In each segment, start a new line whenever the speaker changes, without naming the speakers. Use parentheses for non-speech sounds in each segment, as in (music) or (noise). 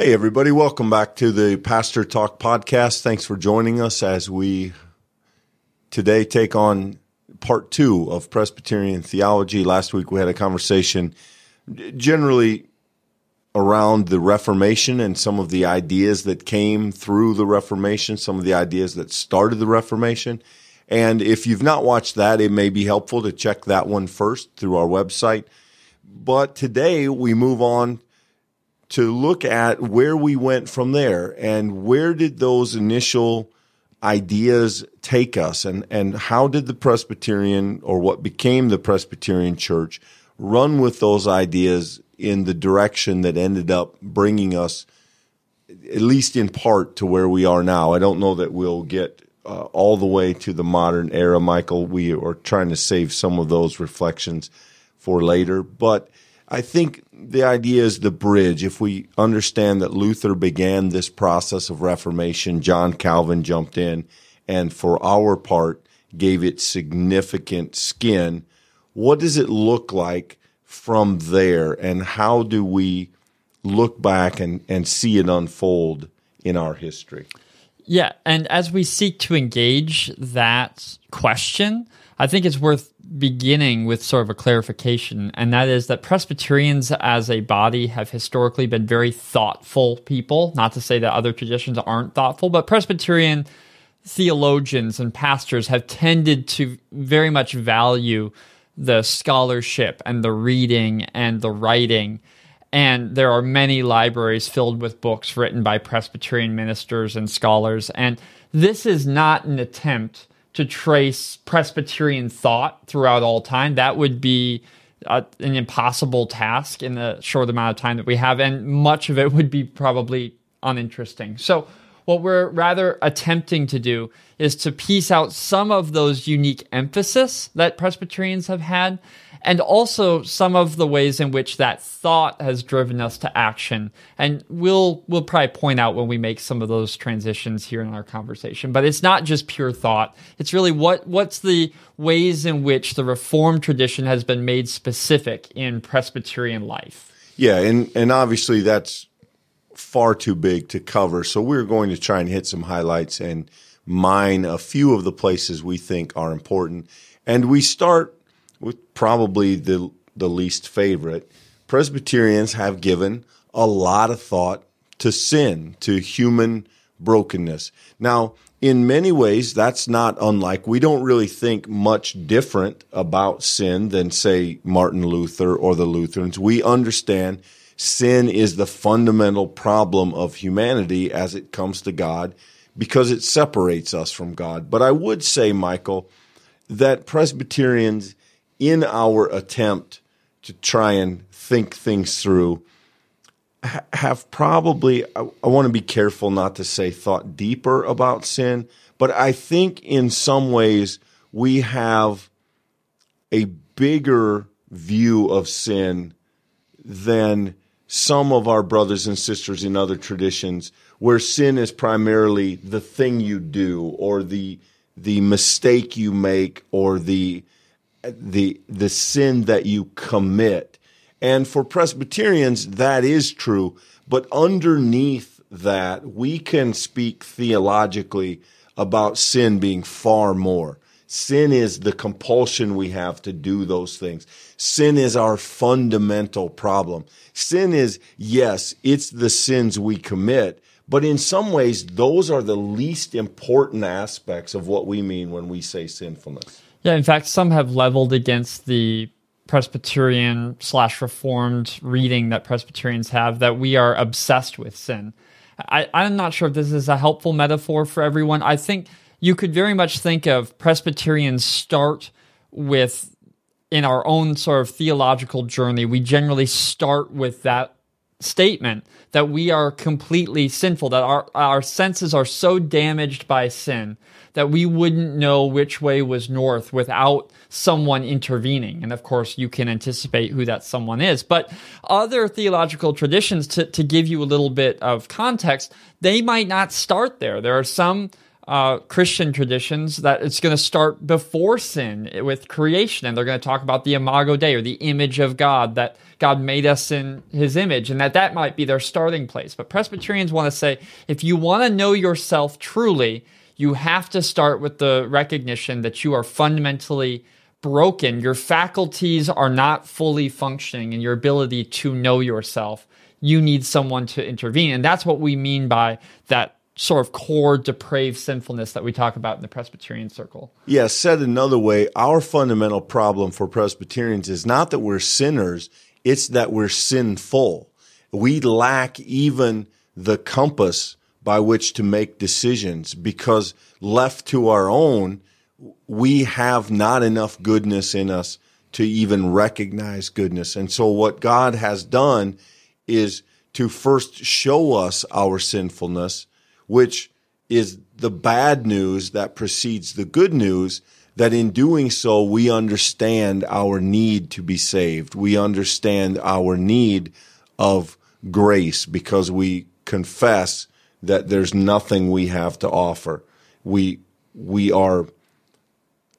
Hey, everybody, welcome back to the Pastor Talk podcast. Thanks for joining us as we today take on part two of Presbyterian theology. Last week we had a conversation generally around the Reformation and some of the ideas that came through the Reformation, some of the ideas that started the Reformation. And if you've not watched that, it may be helpful to check that one first through our website. But today we move on to look at where we went from there and where did those initial ideas take us and, and how did the Presbyterian or what became the Presbyterian church run with those ideas in the direction that ended up bringing us at least in part to where we are now. I don't know that we'll get uh, all the way to the modern era, Michael. We are trying to save some of those reflections for later, but I think the idea is the bridge. If we understand that Luther began this process of Reformation, John Calvin jumped in and for our part gave it significant skin. What does it look like from there and how do we look back and, and see it unfold in our history?
Yeah, and as we seek to engage that question, I think it's worth beginning with sort of a clarification, and that is that Presbyterians as a body have historically been very thoughtful people. Not to say that other traditions aren't thoughtful, but Presbyterian theologians and pastors have tended to very much value the scholarship and the reading and the writing. And there are many libraries filled with books written by Presbyterian ministers and scholars. And this is not an attempt to trace Presbyterian thought throughout all time. That would be uh, an impossible task in the short amount of time that we have, and much of it would be probably uninteresting. So, what we're rather attempting to do is to piece out some of those unique emphasis that Presbyterians have had and also some of the ways in which that thought has driven us to action. And we'll we'll probably point out when we make some of those transitions here in our conversation. But it's not just pure thought. It's really what what's the ways in which the reform tradition has been made specific in Presbyterian life.
Yeah, and and obviously that's far too big to cover. So we're going to try and hit some highlights and mine a few of the places we think are important. And we start with probably the the least favorite, Presbyterians have given a lot of thought to sin, to human brokenness. Now, in many ways, that's not unlike. We don't really think much different about sin than, say, Martin Luther or the Lutherans. We understand sin is the fundamental problem of humanity as it comes to God because it separates us from God. But I would say, Michael, that Presbyterians in our attempt to try and think things through, have probably, I, I want to be careful not to say thought deeper about sin, but I think in some ways we have a bigger view of sin than some of our brothers and sisters in other traditions where sin is primarily the thing you do or the the mistake you make or the the the sin that you commit. And for Presbyterians, that is true. But underneath that, we can speak theologically about sin being far more. Sin is the compulsion we have to do those things. Sin is our fundamental problem. Sin is, yes, it's the sins we commit, but in some ways, those are the least important aspects of what we mean when we say sinfulness.
Yeah, in fact, some have leveled against the Presbyterian slash Reformed reading that Presbyterians have that we are obsessed with sin. I, I'm not sure if this is a helpful metaphor for everyone. I think you could very much think of Presbyterians start with, in our own sort of theological journey, we generally start with that statement that we are completely sinful, that our, our senses are so damaged by sin that we wouldn't know which way was north without someone intervening. And of course, you can anticipate who that someone is. But other theological traditions, to, to give you a little bit of context, they might not start there. There are some uh, Christian traditions that it's going to start before sin with creation, and they're going to talk about the imago Dei or the image of God that God made us in His image, and that that might be their starting place. But Presbyterians want to say if you want to know yourself truly, you have to start with the recognition that you are fundamentally broken. Your faculties are not fully functioning, and your ability to know yourself. You need someone to intervene, and that's what we mean by that sort of core depraved sinfulness that we talk about in the Presbyterian circle.
Yeah, said another way, our fundamental problem for Presbyterians is not that we're sinners, it's that we're sinful. We lack even the compass by which to make decisions because left to our own, we have not enough goodness in us to even recognize goodness. And so what God has done is to first show us our sinfulness which is the bad news that precedes the good news that in doing so, we understand our need to be saved. We understand our need of grace because we confess that there's nothing we have to offer. We, we are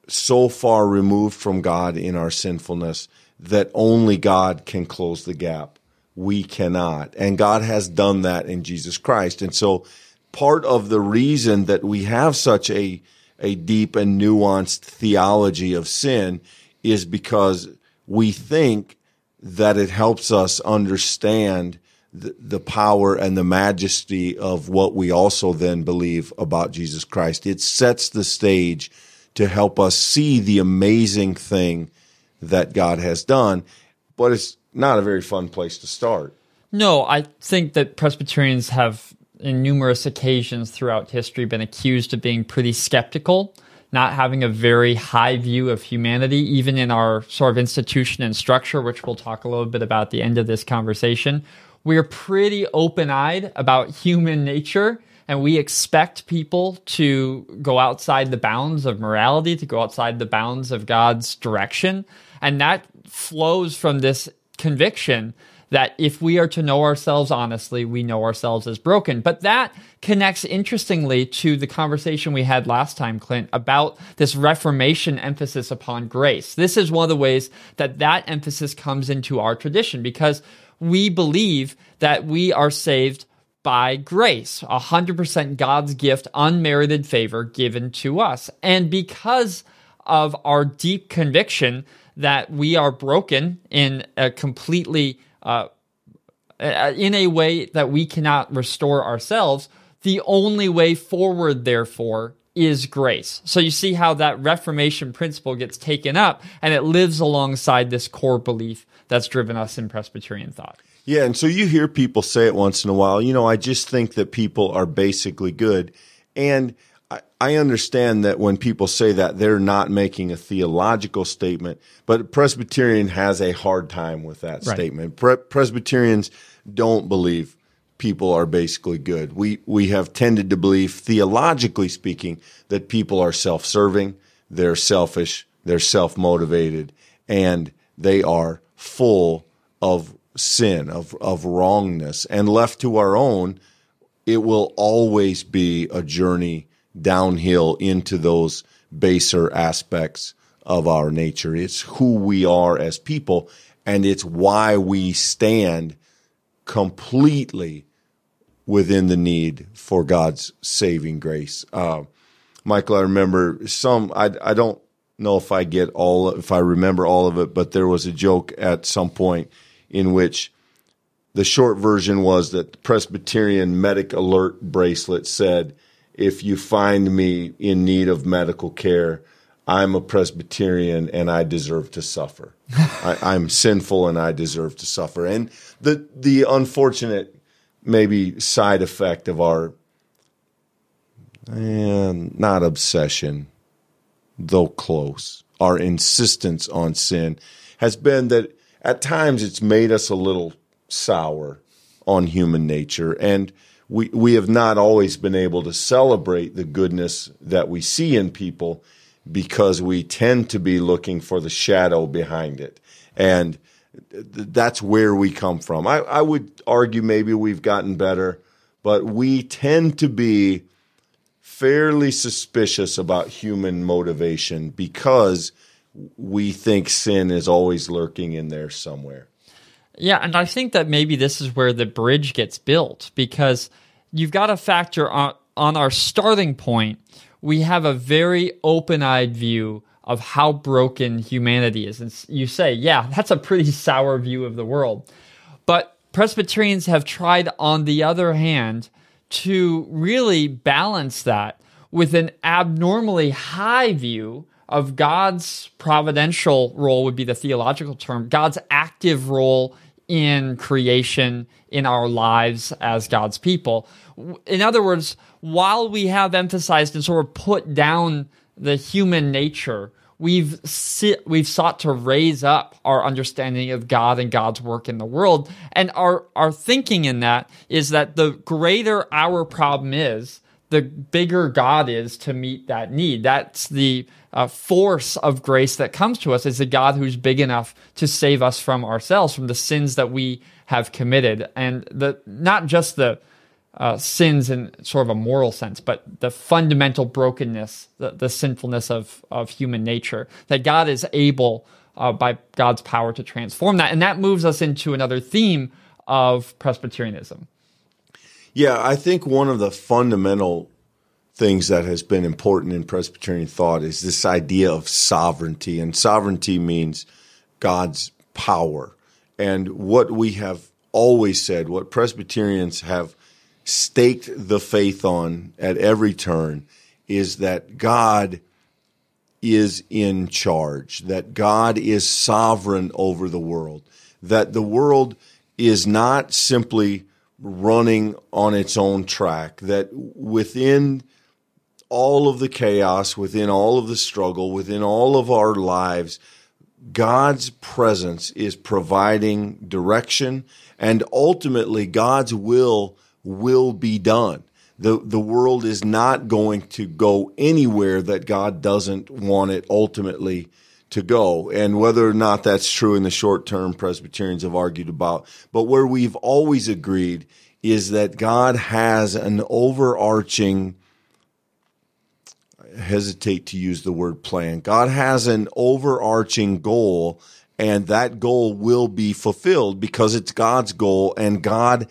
so far removed from God in our sinfulness that only God can close the gap. We cannot. And God has done that in Jesus Christ. And so part of the reason that we have such a a deep and nuanced theology of sin is because we think that it helps us understand the, the power and the majesty of what we also then believe about Jesus Christ. It sets the stage to help us see the amazing thing that God has done, but it's not a very fun place to start.
No, I think that Presbyterians have in numerous occasions throughout history been accused of being pretty skeptical, not having a very high view of humanity, even in our sort of institution and structure, which we'll talk a little bit about at the end of this conversation. We're pretty open eyed about human nature, and we expect people to go outside the bounds of morality, to go outside the bounds of God's direction. And that flows from this conviction that if we are to know ourselves honestly, we know ourselves as broken. But that connects interestingly to the conversation we had last time, Clint, about this Reformation emphasis upon grace. This is one of the ways that that emphasis comes into our tradition because we believe that we are saved by grace, 100% God's gift, unmerited favor given to us. And because of our deep conviction that we are broken in a completely uh, in a way that we cannot restore ourselves. The only way forward, therefore, is grace. So you see how that Reformation principle gets taken up and it lives alongside this core belief that's driven us in Presbyterian thought.
Yeah, and so you hear people say it once in a while, you know, I just think that people are basically good. And I understand that when people say that, they're not making a theological statement, but Presbyterian has a hard time with that right. statement. Pre- Presbyterians don't believe people are basically good. We, we have tended to believe, theologically speaking, that people are self serving, they're selfish, they're self motivated, and they are full of sin, of, of wrongness. And left to our own, it will always be a journey downhill into those baser aspects of our nature. It's who we are as people, and it's why we stand completely within the need for God's saving grace. Uh, Michael, I remember some, I, I don't know if I get all, if I remember all of it, but there was a joke at some point in which the short version was that the Presbyterian Medic Alert bracelet said, if you find me in need of medical care, I'm a Presbyterian and I deserve to suffer. (laughs) I, am sinful and I deserve to suffer. And the the unfortunate maybe side effect of our eh, not obsession, though close, our insistence on sin has been that at times it's made us a little sour on human nature and we, we have not always been able to celebrate the goodness that we see in people because we tend to be looking for the shadow behind it. And that's where we come from. I, I would argue maybe we've gotten better, but we tend to be fairly suspicious about human motivation because we think sin is always lurking in there somewhere.
Yeah, and I think that maybe this is where the bridge gets built because you've got to factor on, on our starting point. We have a very open eyed view of how broken humanity is. And you say, yeah, that's a pretty (laughs) sour view of the world. But Presbyterians have tried, on the other hand, to really balance that with an abnormally high view of God's providential role, would be the theological term, God's active role in creation, in our lives as God's people. In other words, while we have emphasized and sort of put down the human nature, we've sit, we've sought to raise up our understanding of God and God's work in the world. And our, our thinking in that is that the greater our problem is, the bigger God is to meet that need. That's the uh, force of grace that comes to us is a God who's big enough to save us from ourselves, from the sins that we have committed, and the not just the uh, sins in sort of a moral sense, but the fundamental brokenness, the, the sinfulness of of human nature. That God is able, uh, by God's power, to transform that, and that moves us into another theme of Presbyterianism.
Yeah, I think one of the fundamental things that has been important in Presbyterian thought is this idea of sovereignty. And sovereignty means God's power. And what we have always said, what Presbyterians have staked the faith on at every turn, is that God is in charge, that God is sovereign over the world, that the world is not simply running on its own track, that within all of the chaos, within all of the struggle, within all of our lives, God's presence is providing direction and ultimately God's will will be done. The, the world is not going to go anywhere that God doesn't want it ultimately to go. And whether or not that's true in the short term, Presbyterians have argued about. But where we've always agreed is that God has an overarching hesitate to use the word plan. God has an overarching goal, and that goal will be fulfilled because it's God's goal, and God,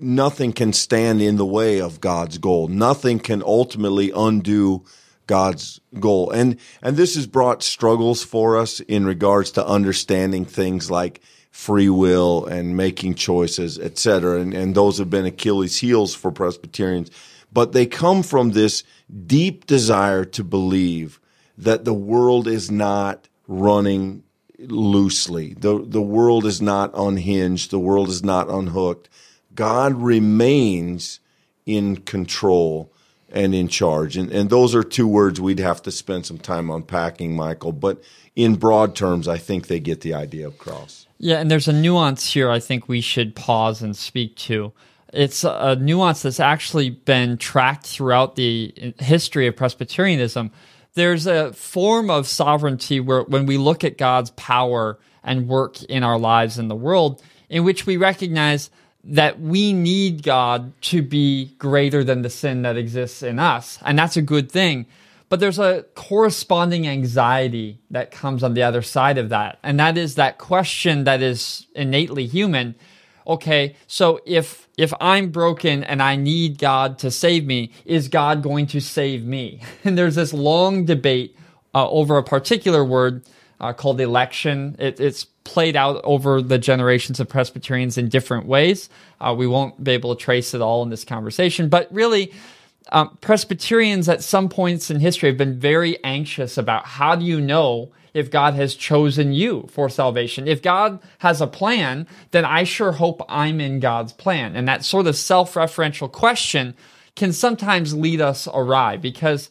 nothing can stand in the way of God's goal. Nothing can ultimately undo God's goal. And, and this has brought struggles for us in regards to understanding things like free will and making choices, etc. And, and those have been Achilles heels for Presbyterians but they come from this deep desire to believe that the world is not running loosely. The, the world is not unhinged. The world is not unhooked. God remains in control and in charge. And, and those are two words we'd have to spend some time unpacking, Michael. But in broad terms, I think they get the idea across.
Yeah, and there's a nuance here I think we should pause and speak to it's a nuance that's actually been tracked throughout the history of Presbyterianism. There's a form of sovereignty where when we look at God's power and work in our lives in the world, in which we recognize that we need God to be greater than the sin that exists in us. And that's a good thing. But there's a corresponding anxiety that comes on the other side of that. And that is that question that is innately human okay, so if if I'm broken and I need God to save me, is God going to save me? (laughs) And there's this long debate uh, over a particular word uh, called election. It, it's played out over the generations of Presbyterians in different ways. Uh, we won't be able to trace it all in this conversation, but really. Um, Presbyterians at some points in history have been very anxious about how do you know if God has chosen you for salvation. If God has a plan, then I sure hope I'm in God's plan. And that sort of self referential question can sometimes lead us awry because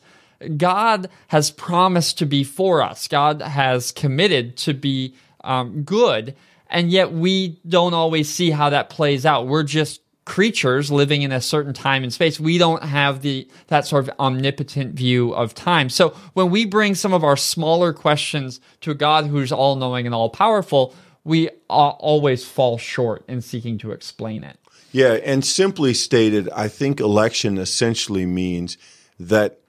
God has promised to be for us, God has committed to be um, good. And yet we don't always see how that plays out. We're just creatures living in a certain time and space. We don't have the that sort of omnipotent view of time. So when we bring some of our smaller questions to a god who's all knowing and all powerful we always fall short in seeking to explain it.
Yeah and simply stated i think election essentially means that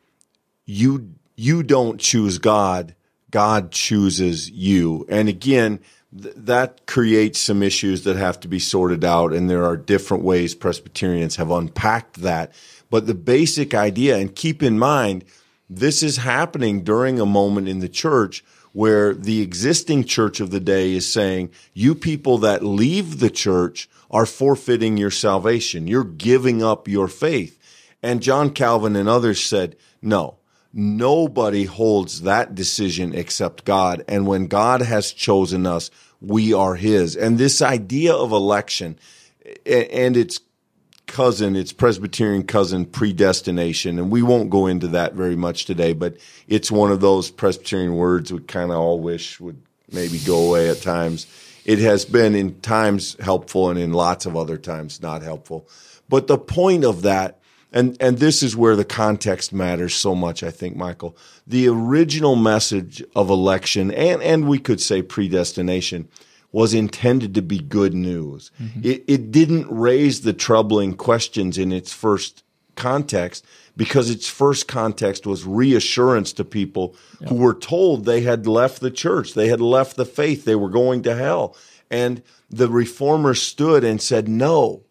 you you don't choose God, God chooses you. And again, th- that creates some issues that have to be sorted out and there are different ways Presbyterians have unpacked that. But the basic idea and keep in mind this is happening during a moment in the church where the existing church of the day is saying, you people that leave the church are forfeiting your salvation. You're giving up your faith. And John Calvin and others said, no, nobody holds that decision except God. And when God has chosen us, we are his. And this idea of election and its cousin, its Presbyterian cousin, predestination. And we won't go into that very much today, but it's one of those Presbyterian words we kind of all wish would maybe go away at times. It has been in times helpful and in lots of other times not helpful. But the point of that and and this is where the context matters so much i think michael. The original message of election and and we could say predestination was intended to be good news. Mm-hmm. it, it didn't raise the troubling questions in its first context because its first context was reassurance to people who were told they had left the church they had left the faith they were going to hell. And the reformers stood and said no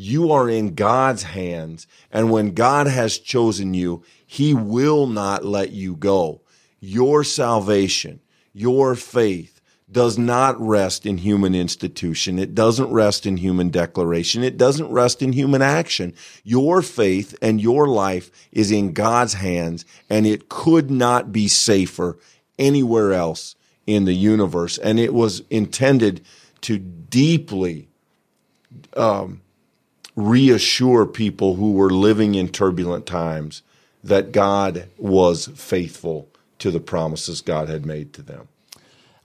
you are in God's hands. And when God has chosen you, he will not let you go. Your salvation, your faith does not rest in human institution. It doesn't rest in human declaration. It doesn't rest in human action. Your faith and your life is in God's hands and it could not be safer anywhere else in the universe. And it was intended to deeply, um, reassure people who were living in turbulent times that God was faithful to the promises God had made to them.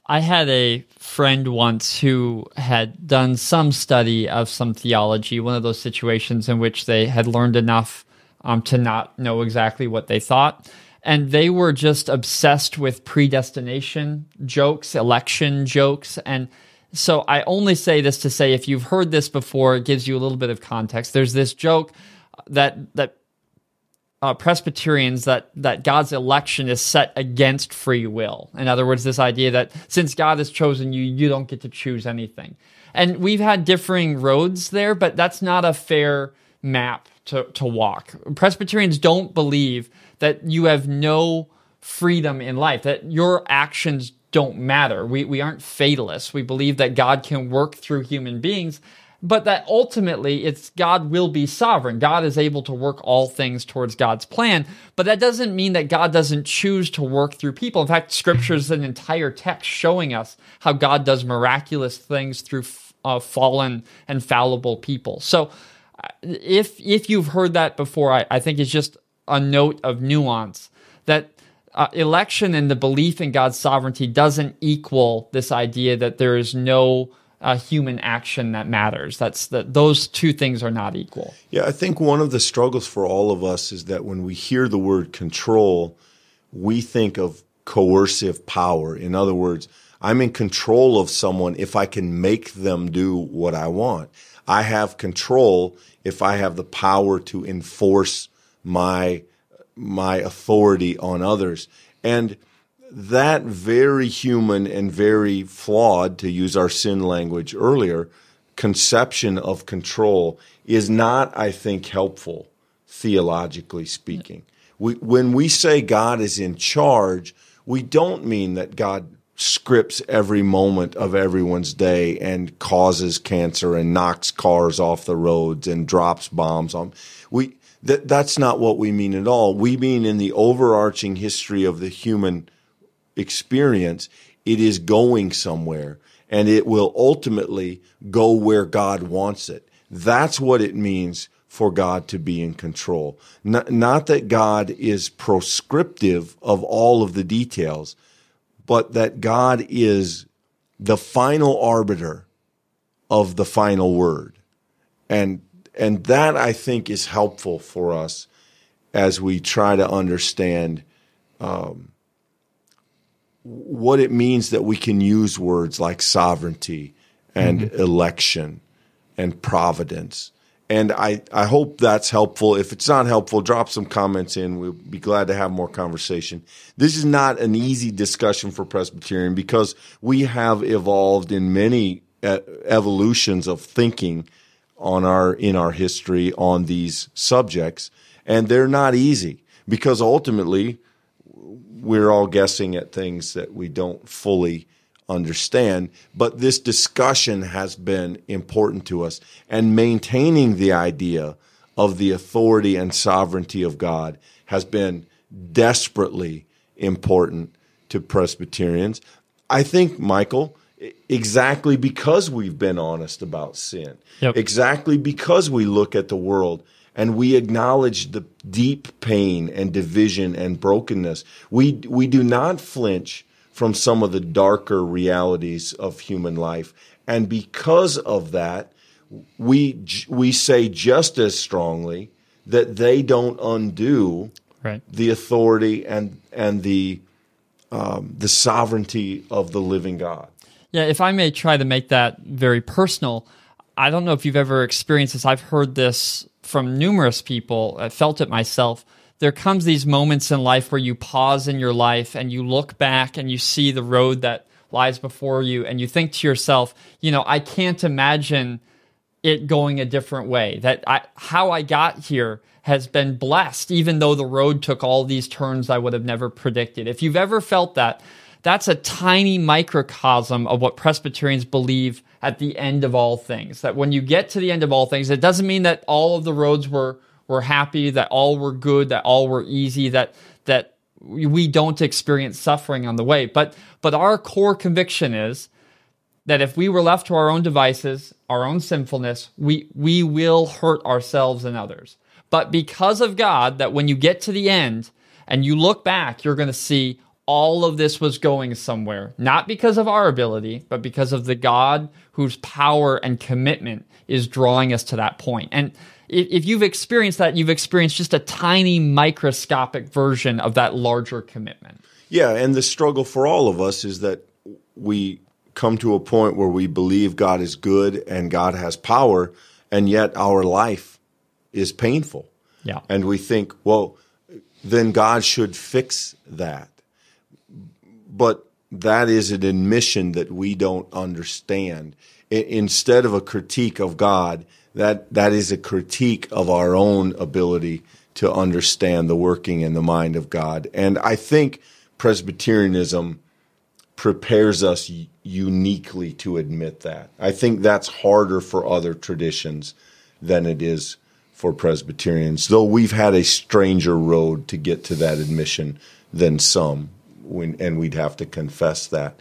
I had a friend once who had done some study of some theology, one of those situations in which they had learned enough um, to not know exactly what they thought. And they were just obsessed with predestination jokes, election jokes, and so I only say this to say if you've heard this before, it gives you a little bit of context. There's this joke that that uh, Presbyterians that that God's election is set against free will. In other words, this idea that since God has chosen you, you don't get to choose anything. And we've had differing roads there, but that's not a fair map to, to walk. Presbyterians don't believe that you have no freedom in life, that your actions don't matter. We, we aren't fatalists. We believe that God can work through human beings, but that ultimately it's God will be sovereign. God is able to work all things towards God's plan, but that doesn't mean that God doesn't choose to work through people. In fact, scripture is an entire text showing us how God does miraculous things through uh, fallen and fallible people. So uh, if if you've heard that before, I, I think it's just a note of nuance that uh, election and the belief in God's sovereignty doesn't equal this idea that there is no uh, human action that matters. That's that those two things are not equal.
Yeah, I think one of the struggles for all of us is that when we hear the word control, we think of coercive power. In other words, I'm in control of someone if I can make them do what I want. I have control if I have the power to enforce my my authority on others. And that very human and very flawed, to use our sin language earlier, conception of control is not, I think, helpful theologically speaking. We, when we say God is in charge, we don't mean that God scripts every moment of everyone's day and causes cancer and knocks cars off the roads and drops bombs on. We that that's not what we mean at all. We mean in the overarching history of the human experience, it is going somewhere and it will ultimately go where God wants it. That's what it means for God to be in control. Not, not that God is proscriptive of all of the details, but that God is the final arbiter of the final word. And and that I think is helpful for us as we try to understand um, what it means that we can use words like sovereignty and mm-hmm. election and providence and I, I hope that's helpful. If it's not helpful, drop some comments in. We'll be glad to have more conversation. This is not an easy discussion for Presbyterian because we have evolved in many evolutions of thinking on our in our history on these subjects, and they're not easy because ultimately we're all guessing at things that we don't fully understand. But this discussion has been important to us and maintaining the idea of the authority and sovereignty of God has been desperately important to Presbyterians. I think, Michael, exactly because we've been honest about sin, yep. exactly because we look at the world and we acknowledge the deep pain and division and brokenness, we, we do not flinch from some of the darker realities of human life. And because of that, we, we say just as strongly that they don't undo right. the authority and, and the, um, the sovereignty of the living God.
Yeah, if I may try to make that very personal, I don't know if you've ever experienced this. I've heard this from numerous people. I felt it myself there comes these moments in life where you pause in your life and you look back and you see the road that lies before you and you think to yourself, you know, I can't imagine it going a different way. That I, how I got here has been blessed, even though the road took all these turns I would have never predicted. If you've ever felt that, that's a tiny microcosm of what Presbyterians believe at the end of all things. That when you get to the end of all things, it doesn't mean that all of the roads were were happy, that all were good, that all were easy, that that we don't experience suffering on the way. But but our core conviction is that if we were left to our own devices, our own sinfulness, we we will hurt ourselves and others. But because of God, that when you get to the end and you look back, you're going to see all of this was going somewhere, not because of our ability, but because of the God whose power and commitment is drawing us to that point. And if you've experienced that, you've experienced just a tiny microscopic version of that larger commitment.
Yeah, and the struggle for all of us is that we come to a point where we believe God is good and God has power, and yet our life is painful.
Yeah.
And we think, well, then God should fix that. But that is an admission that we don't understand. instead of a critique of God, that that is a critique of our own ability to understand the working and the mind of God. And I think Presbyterianism prepares us uniquely to admit that. I think that's harder for other traditions than it is for Presbyterians, though we've had a stranger road to get to that admission than some, when, and we'd have to confess that.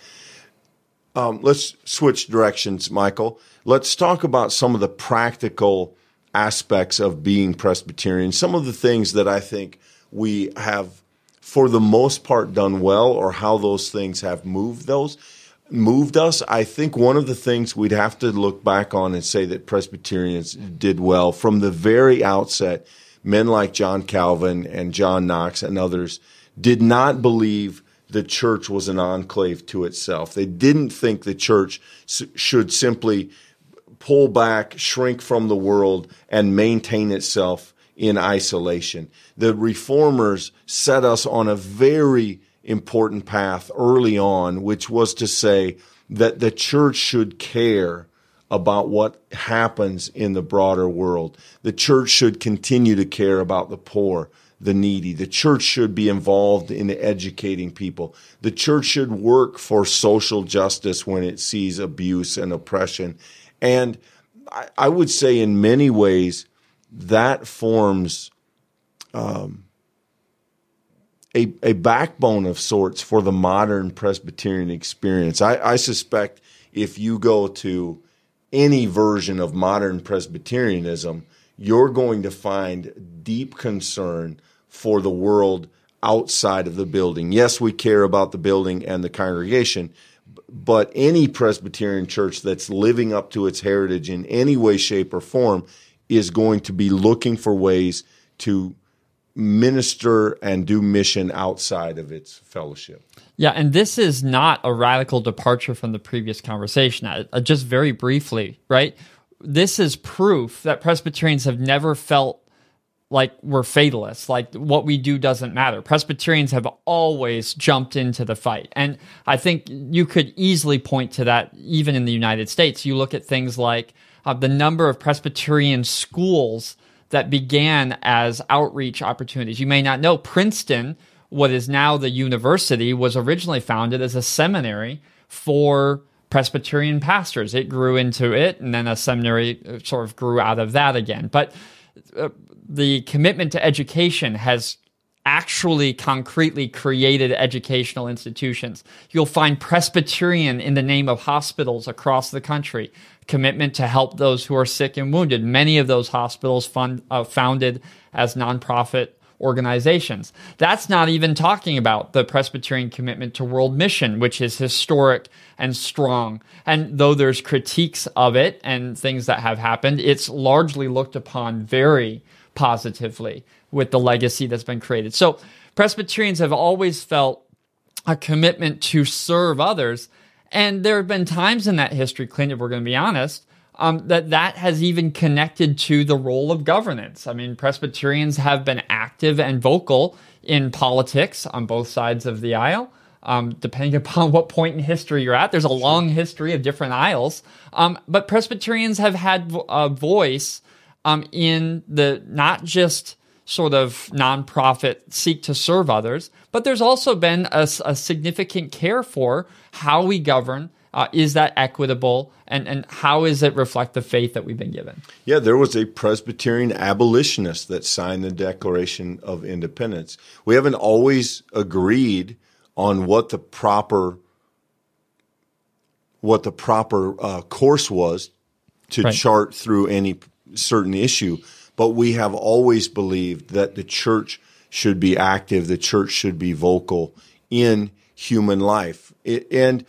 Um, let's switch directions, Michael. Let's talk about some of the practical aspects of being Presbyterian. Some of the things that I think we have, for the most part, done well, or how those things have moved those moved us. I think one of the things we'd have to look back on and say that Presbyterians did well from the very outset. Men like John Calvin and John Knox and others did not believe the church was an enclave to itself. They didn't think the church should simply pull back, shrink from the world, and maintain itself in isolation. The reformers set us on a very important path early on, which was to say that the church should care about what happens in the broader world. The church should continue to care about the poor the needy. The church should be involved in educating people. The church should work for social justice when it sees abuse and oppression. And I, I would say, in many ways, that forms um, a, a backbone of sorts for the modern Presbyterian experience. I, I suspect if you go to any version of modern Presbyterianism, you're going to find deep concern for the world outside of the building. Yes, we care about the building and the congregation, but any Presbyterian church that's living up to its heritage in any way, shape, or form is going to be looking for ways to minister and do mission outside of its fellowship.
Yeah, and this is not a radical departure from the previous conversation. Uh, just very briefly, right? This is proof that Presbyterians have never felt like we're fatalists, like what we do doesn't matter. Presbyterians have always jumped into the fight. And I think you could easily point to that even in the United States. You look at things like uh, the number of Presbyterian schools that began as outreach opportunities. You may not know Princeton, what is now the university, was originally founded as a seminary for Presbyterian pastors. It grew into it, and then a seminary uh, sort of grew out of that again. But uh, the commitment to education has actually concretely created educational institutions. You'll find Presbyterian in the name of hospitals across the country, commitment to help those who are sick and wounded. Many of those hospitals fund, uh, founded as nonprofit organizations. That's not even talking about the Presbyterian commitment to world mission, which is historic and strong. And though there's critiques of it and things that have happened, it's largely looked upon very positively with the legacy that's been created. So Presbyterians have always felt a commitment to serve others. And there have been times in that history, Clint, if we're going to be honest, um, that that has even connected to the role of governance. I mean, Presbyterians have been active and vocal in politics on both sides of the aisle. Um, depending (laughs) upon what point in history you're at, there's a long history of different aisles. Um, but Presbyterians have had a voice um, in the not just sort of nonprofit seek to serve others, but there's also been a, a significant care for how we govern. Uh, is that equitable and, and how is it reflect the faith that we've been given?
Yeah, there was a Presbyterian abolitionist that signed the Declaration of Independence. We haven't always agreed on what the proper what the proper uh, course was to right. chart through any certain issue, but we have always believed that the church should be active, the church should be vocal in human life. It, and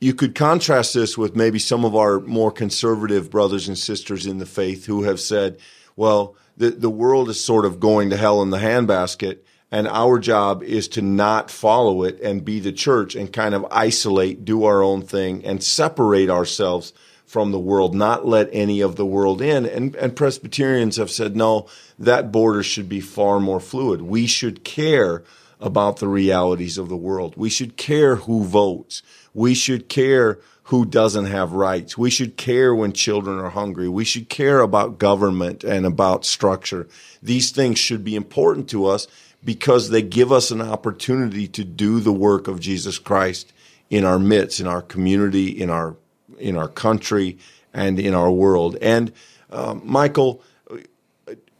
you could contrast this with maybe some of our more conservative brothers and sisters in the faith who have said, well, the, the world is sort of going to hell in the handbasket, and our job is to not follow it and be the church and kind of isolate, do our own thing, and separate ourselves from the world, not let any of the world in. And, and Presbyterians have said, no, that border should be far more fluid. We should care about the realities of the world. We should care who votes. We should care who doesn't have rights. We should care when children are hungry. We should care about government and about structure. These things should be important to us because they give us an opportunity to do the work of Jesus Christ in our midst, in our community, in our in our country and in our world. And um, Michael,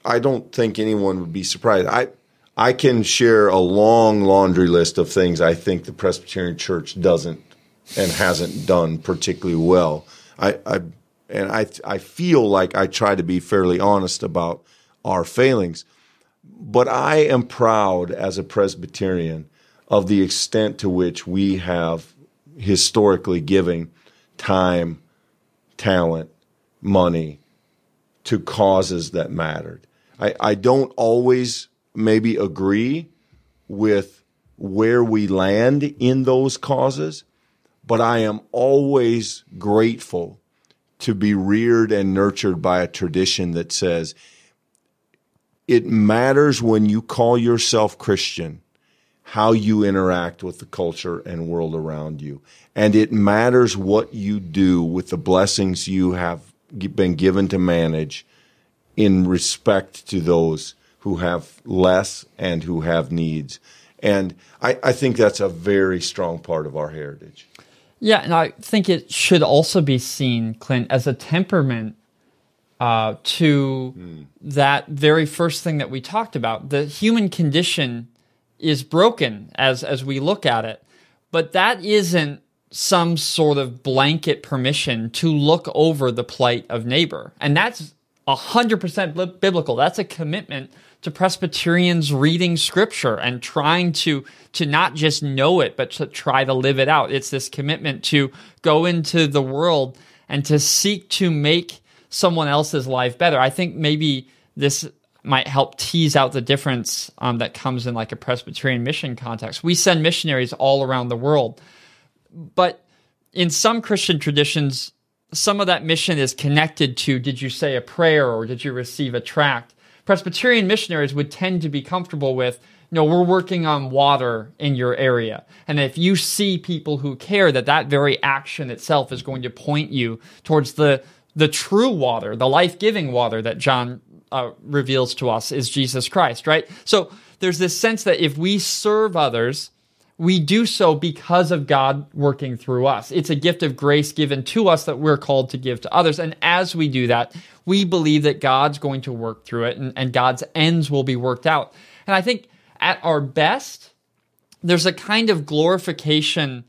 I don't think anyone would be surprised. I I can share a long laundry list of things I think the Presbyterian Church doesn't and hasn't done particularly well. I, I and I I feel like I try to be fairly honest about our failings, but I am proud as a Presbyterian of the extent to which we have historically giving time, talent, money to causes that mattered. I, I don't always maybe agree with where we land in those causes, but I am always grateful to be reared and nurtured by a tradition that says it matters when you call yourself Christian how you interact with the culture and world around you. And it matters what you do with the blessings you have been given to manage in respect to those who have less and who have needs. And I, I think that's a very strong part of our heritage.
Yeah, and I think it should also be seen, Clint, as a temperament uh, to mm. that very first thing that we talked about. The human condition is broken as as we look at it. But that isn't some sort of blanket permission to look over the plight of neighbor. And that's 100% biblical. That's a commitment to Presbyterians reading scripture and trying to to not just know it but to try to live it out. It's this commitment to go into the world and to seek to make someone else's life better. I think maybe this might help tease out the difference um, that comes in like a Presbyterian mission context. We send missionaries all around the world, but in some Christian traditions, some of that mission is connected to did you say a prayer or did you receive a tract? Presbyterian missionaries would tend to be comfortable with, you know, we're working on water in your area. And if you see people who care that that very action itself is going to point you towards the, the true water, the life-giving water that John uh, reveals to us is Jesus Christ, right? So there's this sense that if we serve others, we do so because of God working through us. It's a gift of grace given to us that we're called to give to others. And as we do that, we believe that God's going to work through it and, and God's ends will be worked out. And I think at our best, there's a kind of glorification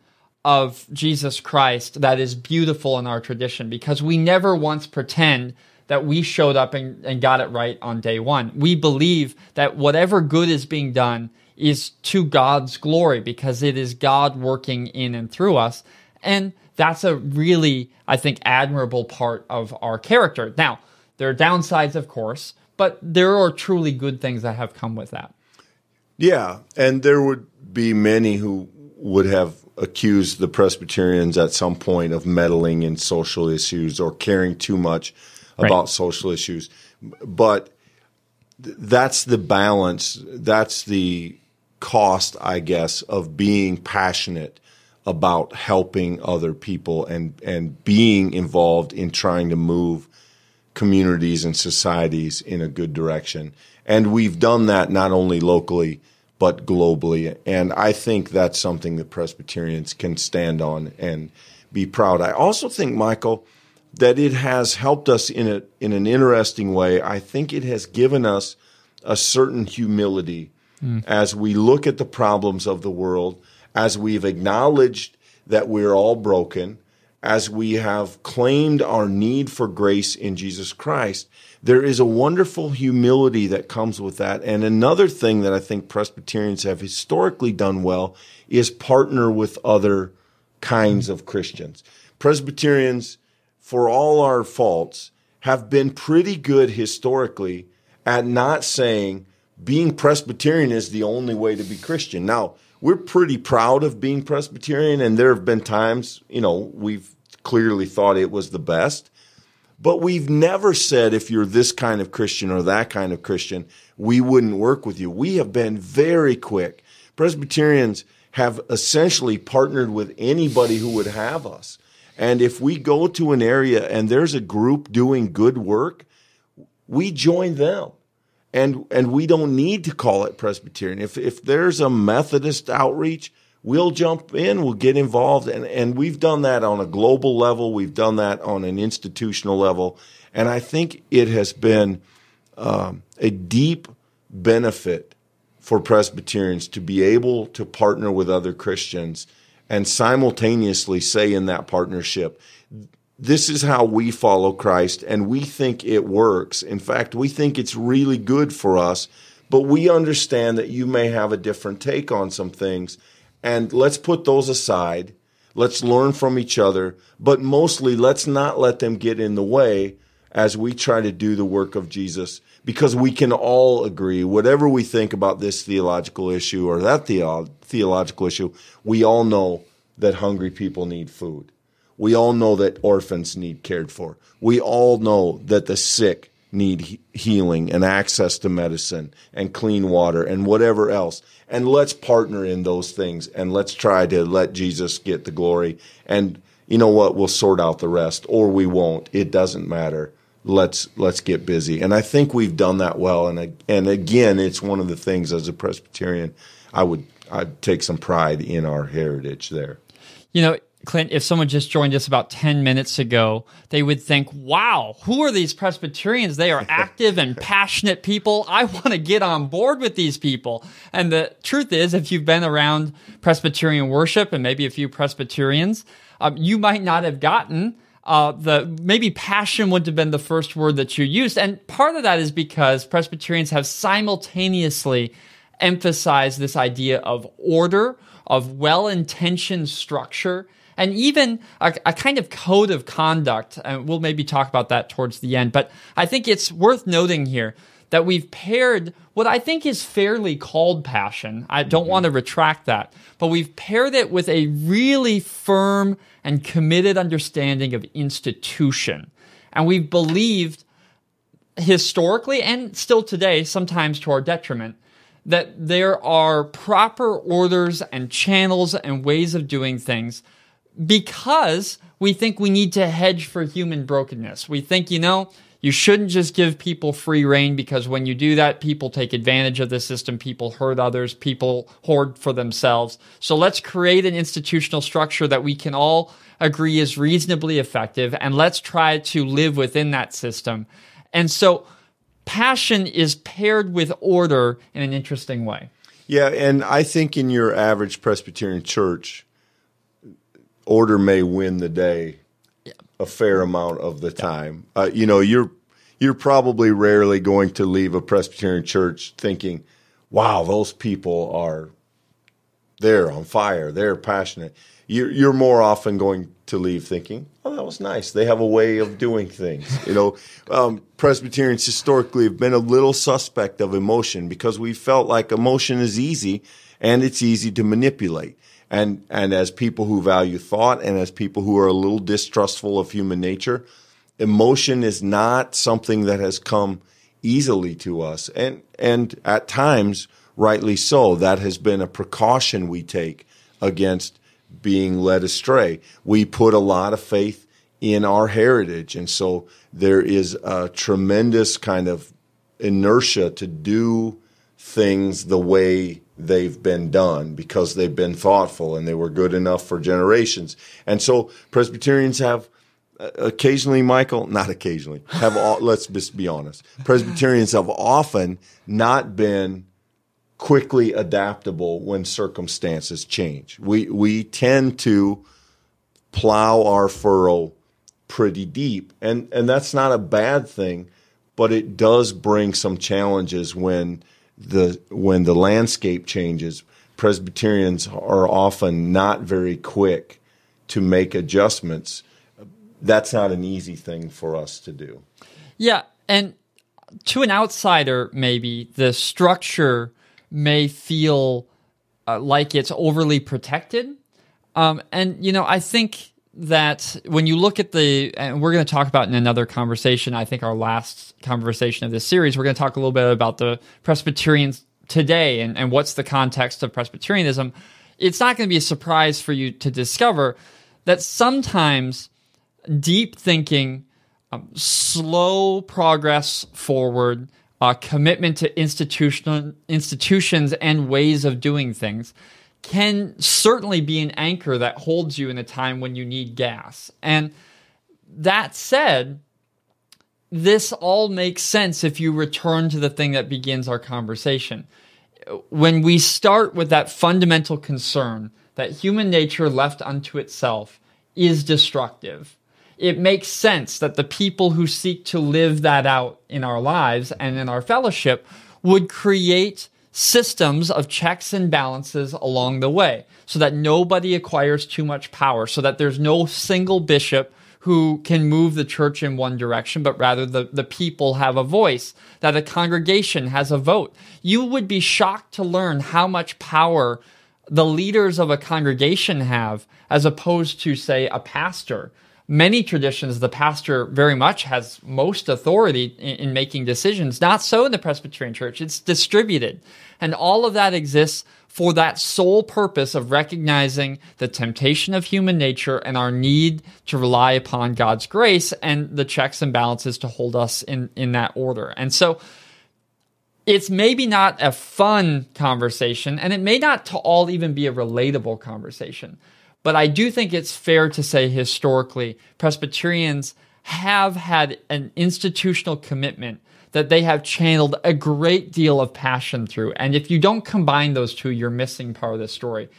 of Jesus Christ that is beautiful in our tradition because we never once pretend that we showed up and, and got it right on day one. We believe that whatever good is being done is to God's glory because it is God working in and through us. And that's a really, I think, admirable part of our character. Now, there are downsides, of course, but there are truly good things that have come with that.
Yeah. And there would be many who would have accused the Presbyterians at some point of meddling in social issues or caring too much about right. social issues. But that's the balance. That's the cost, I guess, of being passionate about helping other people and, and being involved in trying to move communities and societies in a good direction. And we've done that not only locally, but globally. And I think that's something that Presbyterians can stand on and be proud. I also think, Michael, that it has helped us in a, in an interesting way. I think it has given us a certain humility mm. as we look at the problems of the world, as we've acknowledged that we're all broken, as we have claimed our need for grace in Jesus Christ, there is a wonderful humility that comes with that. And another thing that I think Presbyterians have historically done well is partner with other kinds of Christians. Presbyterians, for all our faults, have been pretty good historically at not saying, being Presbyterian is the only way to be Christian. Now, we're pretty proud of being Presbyterian, and there have been times, you know, we've clearly thought it was the best. But we've never said if you're this kind of Christian or that kind of Christian, we wouldn't work with you. We have been very quick. Presbyterians have essentially partnered with anybody who would have us. And if we go to an area and there's a group doing good work, we join them and and we don't need to call it Presbyterian. If if there's a Methodist outreach, we'll jump in, we'll get involved, and and we've done that on a global level. We've done that on an institutional level, and I think it has been um, a deep benefit for Presbyterians to be able to partner with other Christians and simultaneously say in that partnership, this is how we follow Christ and we think it works. In fact, we think it's really good for us, but we understand that you may have a different take on some things. And let's put those aside. Let's learn from each other, but mostly let's not let them get in the way as we try to do the work of Jesus because we can all agree, whatever we think about this theological issue or that theo- theological issue, we all know that hungry people need food. We all know that orphans need cared for. We all know that the sick need he- healing and access to medicine and clean water and whatever else. And let's partner in those things and let's try to let Jesus get the glory. And you know what? We'll sort out the rest or we won't. It doesn't matter. Let's let's get busy. And I think we've done that well. And and again, it's one of the things as a Presbyterian, I would I'd take some pride in our heritage there.
You know, Clint, if someone just joined us about 10 minutes ago, they would think, wow, who are these Presbyterians? They are (laughs) active and passionate people. I want to get on board with these people. And the truth is, if you've been around Presbyterian worship and maybe a few Presbyterians, um, you might not have gotten uh, the maybe passion wouldn't have been the first word that you used. And part of that is because Presbyterians have simultaneously emphasized this idea of order, of well intentioned structure and even a, a, kind of code of conduct. And we'll maybe talk about that towards the end. But I think it's worth noting here that we've paired what I think is fairly called passion. I don't mm-hmm. want to retract that, but we've paired it with a really firm and committed understanding of institution. And we've believed historically and still today, sometimes to our detriment, that there are proper orders and channels and ways of doing things because we think we need to hedge for human brokenness. We think, you know, you shouldn't just give people free rein because when you do that, people take advantage of the system, people hurt others, people hoard for themselves. So let's create an institutional structure that we can all agree is reasonably effective and let's try to live within that system. And so passion is paired with order in an interesting way.
Yeah, and I think in your average Presbyterian church, order may win the day a fair amount of the time. Uh, you know, you're you're probably rarely going to leave a Presbyterian church thinking, "Wow, those people are they're on fire, they're passionate." You're, you're more often going to leave thinking, "Oh, that was nice. They have a way of doing things." You know, (laughs) um, Presbyterians historically have been a little suspect of emotion because we felt like emotion is easy and it's easy to manipulate and and as people who value thought and as people who are a little distrustful of human nature emotion is not something that has come easily to us. And and at times rightly so that has been a precaution we take against being led astray. We put a lot of faith in our heritage. And so there is a tremendous kind of inertia to do things the way they've been done because they've been thoughtful and they were good enough for generations. And so Presbyterians have uh, occasionally, Michael, not occasionally, have all, (laughs) let's just be honest. Presbyterians have often not been quickly adaptable when circumstances change. We we tend to plow our furrow pretty deep, and and that's not a bad thing, but it does bring some challenges when the when the landscape changes, Presbyterians are often not very quick to make adjustments. That's not an easy thing for us to do.
Yeah, and to an outsider, maybe the structure may feel uh, like it's overly protected. Um, and you know, I think that when you look at the, and we're going to talk about in another conversation, I think our last conversation of this series, we're going to talk a little bit about the Presbyterians today and, and what's the context of Presbyterianism. It's not going to be a surprise for you to discover that sometimes deep thinking, um, slow progress forward, uh, commitment to institutional institutions and ways of doing things can certainly be an anchor that holds you in a time when you need gas. And that said, this all makes sense if you return to the thing that begins our conversation. When we start with that fundamental concern that human nature left unto itself is destructive, it makes sense that the people who seek to live that out in our lives and in our fellowship would create systems of checks and balances along the way so that nobody acquires too much power, so that there's no single bishop who can move the church in one direction, but rather the, the people have a voice, that a congregation has a vote. You would be shocked to learn how much power the leaders of a congregation have as opposed to, say, a pastor many traditions, the pastor very much has most authority in, in, making decisions. Not so in the Presbyterian Church. It's distributed. And all of that exists for that sole purpose of recognizing the temptation of human nature and our need to rely upon God's grace and the checks and balances to hold us in, in that order. And so, it's maybe not a fun conversation, and it may not to all even be a relatable conversation. But I do think it's fair to say historically, Presbyterians have had an institutional commitment that they have channeled a great deal of passion through. And if you don't combine those two, you're missing part of the story.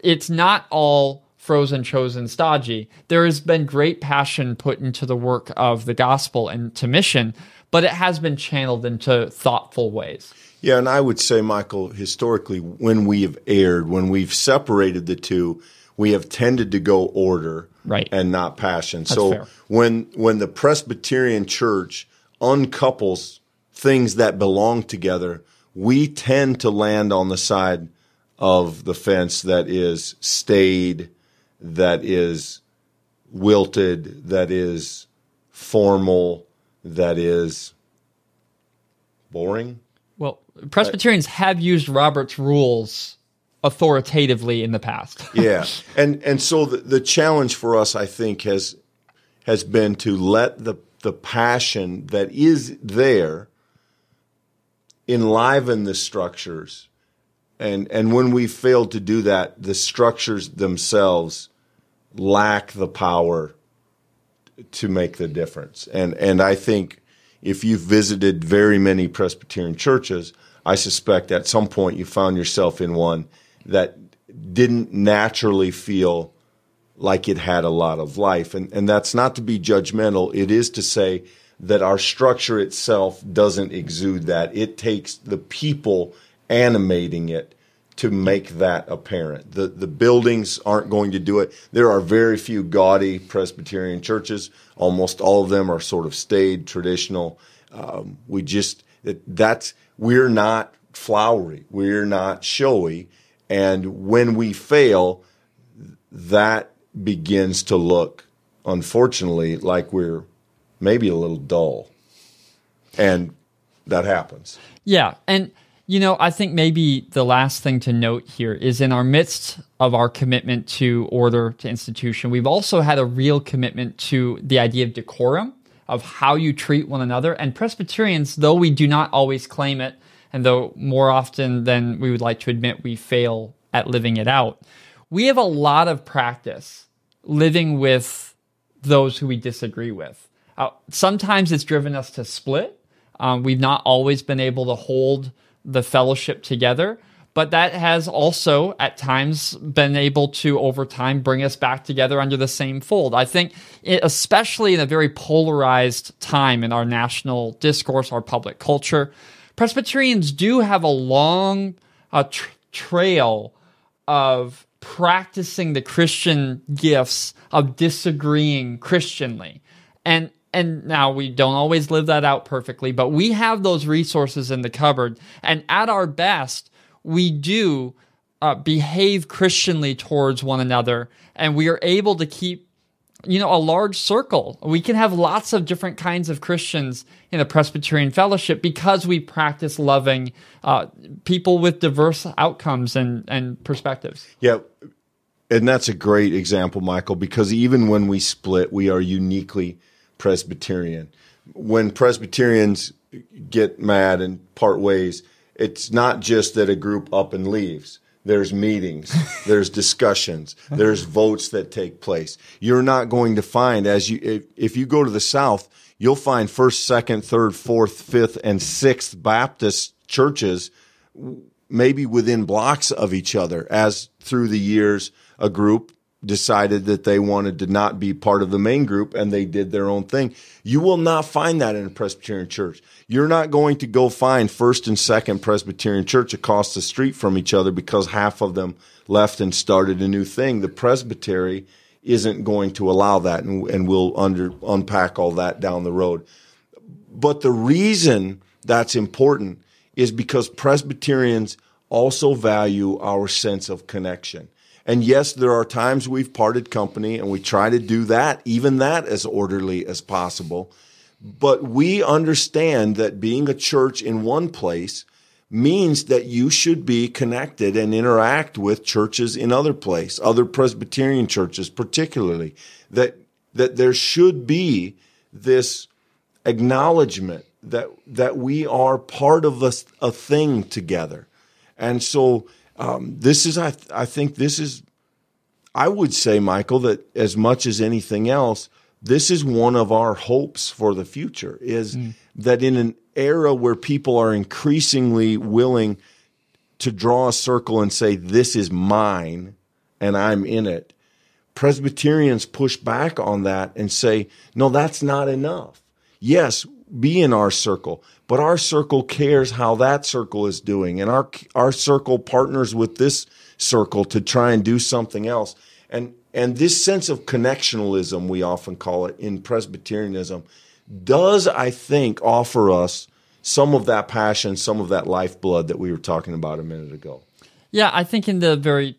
It's not all frozen, chosen, stodgy. There has been great passion put into the work of the gospel and to mission, but it has been channeled into thoughtful ways.
Yeah, and I would say, Michael, historically, when we have erred, when we've separated the two, we have tended to go order
right.
and not passion.
That's
so
fair.
when when the Presbyterian Church uncouples things that belong together, we tend to land on the side of the fence that is staid, that is wilted, that is formal, that is boring.
Well, Presbyterians have used Robert's rules authoritatively in the past. (laughs)
yeah, and and so the, the challenge for us, I think, has has been to let the the passion that is there enliven the structures, and and when we fail to do that, the structures themselves lack the power to make the difference. And and I think if you've visited very many Presbyterian churches, I suspect at some point you found yourself in one that didn't naturally feel like it had a lot of life. And, and that's not to be judgmental. It is to say that our structure itself doesn't exude that. It takes the people animating it to make that apparent. The, the buildings aren't going to do it. There are very few gaudy Presbyterian churches. Almost all of them are sort of staid, traditional. Um, we just, that's, we're not flowery. We're not showy. And when we fail, that begins to look, unfortunately, like we're maybe a little dull. And that happens.
Yeah. And, you know, I think maybe the last thing to note here is in our midst of our commitment to order, to institution, we've also had a real commitment to the idea of decorum, of how you treat one another. And Presbyterians, though we do not always claim it, and though more often than we would like to admit, we fail at living it out, we have a lot of practice living with those who we disagree with. Uh, sometimes it's driven us to split. Um, we've not always been able to hold the fellowship together, but that has also at times been able to over time bring us back together under the same fold. I think, it, especially in a very polarized time in our national discourse, our public culture, Presbyterians do have a long uh, tr- trail of practicing the Christian gifts of disagreeing Christianly. And and now we don't always live that out perfectly, but we have those resources in the cupboard. And at our best, we do uh, behave Christianly towards one another, and we are able to keep you know, a large circle. We can have lots of different kinds of Christians in a Presbyterian fellowship because we practice loving uh, people with diverse outcomes and, and perspectives.
Yeah. And that's a great example, Michael, because even when we split, we are uniquely Presbyterian. When Presbyterians get mad and part ways, it's not just that a group up and leaves there's meetings, there's discussions, there's votes that take place. You're not going to find as you if, if you go to the South, you'll find first, second, third, fourth, fifth, and sixth Baptist churches maybe within blocks of each other as through the years a group decided that they wanted to not be part of the main group and they did their own thing. You will not find that in a Presbyterian church. You're not going to go find first and second Presbyterian church across the street from each other because half of them left and started a new thing. The presbytery isn't going to allow that and, and we'll under, unpack all that down the road. But the reason that's important is because Presbyterians also value our sense of connection. And yes, there are times we've parted company and we try to do that, even that as orderly as possible. But we understand that being a church in one place means that you should be connected and interact with churches in other place, other Presbyterian churches particularly, that, that there should be this acknowledgement that, that we are part of a, a thing together. And so, um, this is, I, th- I think this is, I would say, Michael, that as much as anything else, this is one of our hopes for the future is mm. that in an era where people are increasingly willing to draw a circle and say, this is mine and I'm in it, Presbyterians push back on that and say, no, that's not enough. Yes, be in our circle, but our circle cares how that circle is doing and our, our circle partners with this circle to try and do something else. And, and this sense of connectionalism, we often call it in Presbyterianism, does, I think, offer us some of that passion, some of that lifeblood that we were talking about a minute ago.
Yeah, I think in the very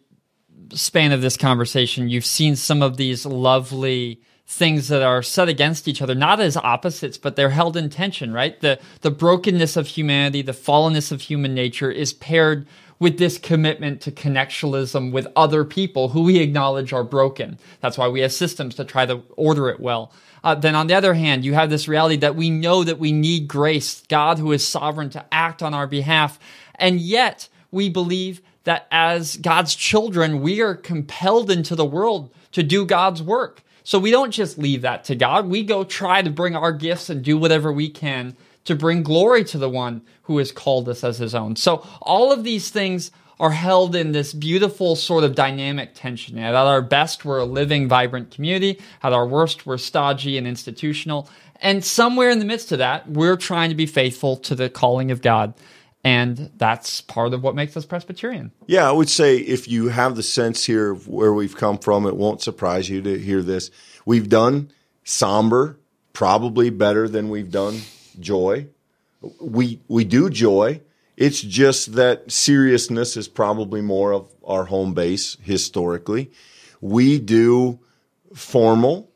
span of this conversation, you've seen some of these lovely things that are set against each other, not as opposites, but they're held in tension, right? The the brokenness of humanity, the fallenness of human nature is paired with this commitment to connectionalism with other people who we acknowledge are broken. That's why we have systems to try to order it well. Uh, then on the other hand, you have this reality that we know that we need grace, God who is sovereign to act on our behalf. And yet we believe that as God's children, we are compelled into the world to do God's work. So we don't just leave that to God. We go try to bring our gifts and do whatever we can to bring glory to the one who has called us as his own. So all of these things are held in this beautiful sort of dynamic tension. At our best, we're a living, vibrant community. At our worst, we're stodgy and institutional. And somewhere in the midst of that, we're trying to be faithful to the calling of God. And that's part of what makes us Presbyterian.
Yeah, I would say if you have the sense here of where we've come from, it won't surprise you to hear this. We've done somber, probably better than we've done joy. We we do joy. It's just that seriousness is probably more of our home base historically. We do formal,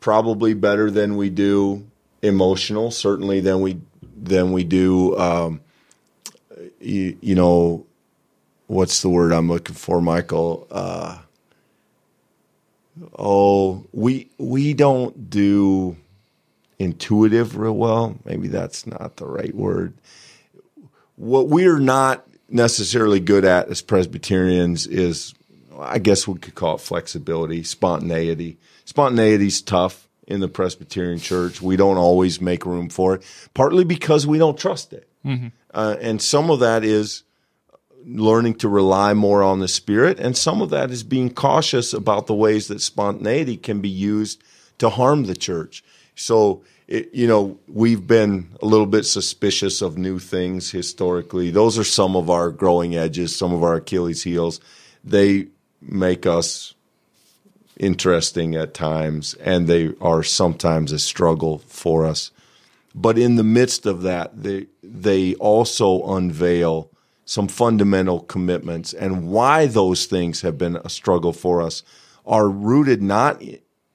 probably better than we do emotional. Certainly than we than we do. Um, you, you, know, what's the word I'm looking for, Michael? Uh, oh, we we don't do intuitive real well. Maybe that's not the right word. What we're not necessarily good at as Presbyterians is, I guess we could call it flexibility, spontaneity. Spontaneity's tough in the Presbyterian church. We don't always make room for it, partly because we don't trust it. Mm-hmm. Uh, and some of that is learning to rely more on the Spirit, and some of that is being cautious about the ways that spontaneity can be used to harm the church. So, it, you know, we've been a little bit suspicious of new things historically. Those are some of our growing edges, some of our Achilles heels. They make us interesting at times, and they are sometimes a struggle for us. But in the midst of that, they they also unveil some fundamental commitments and why those things have been a struggle for us are rooted not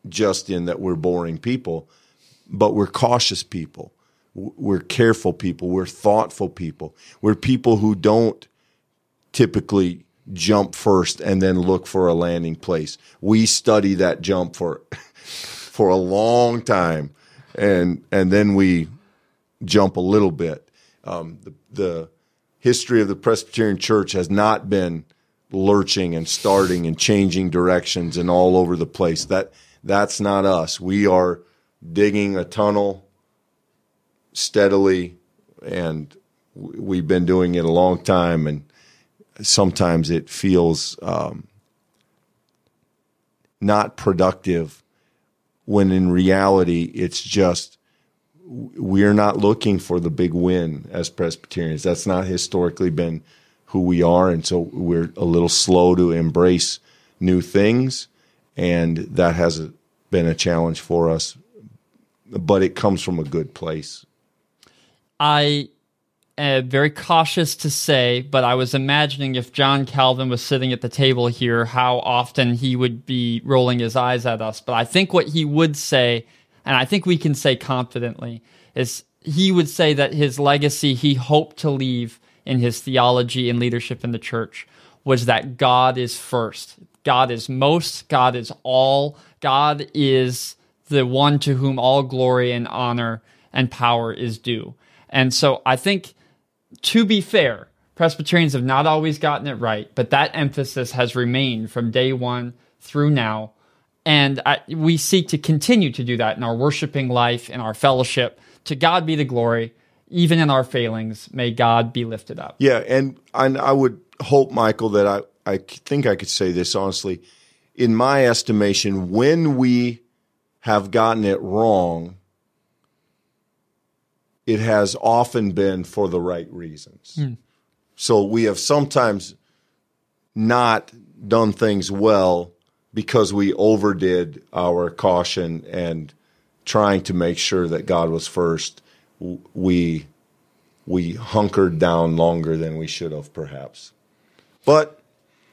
just in that we're boring people, but we're cautious people. We're careful people. We're thoughtful people. We're people who don't typically jump first and then look for a landing place. We study that jump for (laughs) for a long time and and then we jump a little bit. Um, the, the history of the Presbyterian Church has not been lurching and starting and changing directions and all over the place. That that's not us. We are digging a tunnel steadily, and we've been doing it a long time. And sometimes it feels um, not productive when in reality it's just we're not looking for the big win as Presbyterians. That's not historically been who we are. And so we're a little slow to embrace new things. And that has been a challenge for us, but it comes from a good place.
I am very cautious to say, but I was imagining if John Calvin was sitting at the table here, how often he would be rolling his eyes at us. But I think what he would say and I think we can say confidently, is he would say that his legacy he hoped to leave in his theology and leadership in the church was that God is first. God is most, God is all, God is the one to whom all glory and honor and power is due. And so I think, to be fair, Presbyterians have not always gotten it right, but that emphasis has remained from day one through now and I, we seek to continue to do that in our worshiping life, in our fellowship. To God be the glory, even in our failings. May God be lifted up.
Yeah, and and I would hope, Michael, that I I think I could say this honestly. In my estimation, when we have gotten it wrong, it has often been for the right reasons. Hmm. So we have sometimes not done things well because we overdid our caution and trying to make sure that God was first, we we hunkered down longer than we should have, perhaps. But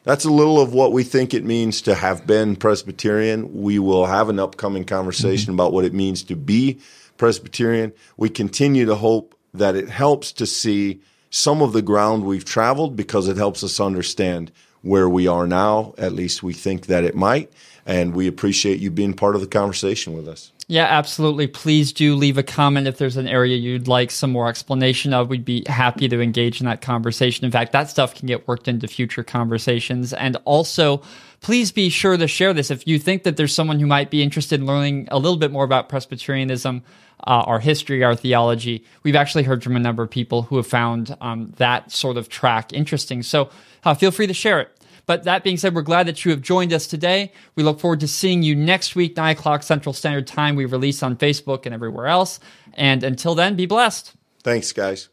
that's a little of what we think it means to have been Presbyterian. We will have an upcoming conversation mm-hmm. about what it means to be Presbyterian. We continue to hope that it helps to see some of the ground we've traveled because it helps us understand where we are now. At least we think that it might. And we appreciate you being part of the conversation with us.
Yeah, absolutely. Please do leave a comment if there's an area you'd like some more explanation of. We'd be happy to engage in that conversation. In fact, that stuff can get worked into future conversations. And also, please be sure to share this if you think that there's someone who might be interested in learning a little bit more about Presbyterianism. Uh, our history, our theology. We've actually heard from a number of people who have found um, that sort of track interesting. So uh, feel free to share it. But that being said, we're glad that you have joined us today. We look forward to seeing you next week, 9 o'clock Central Standard Time. We release on Facebook and everywhere else. And until then, be blessed.
Thanks, guys.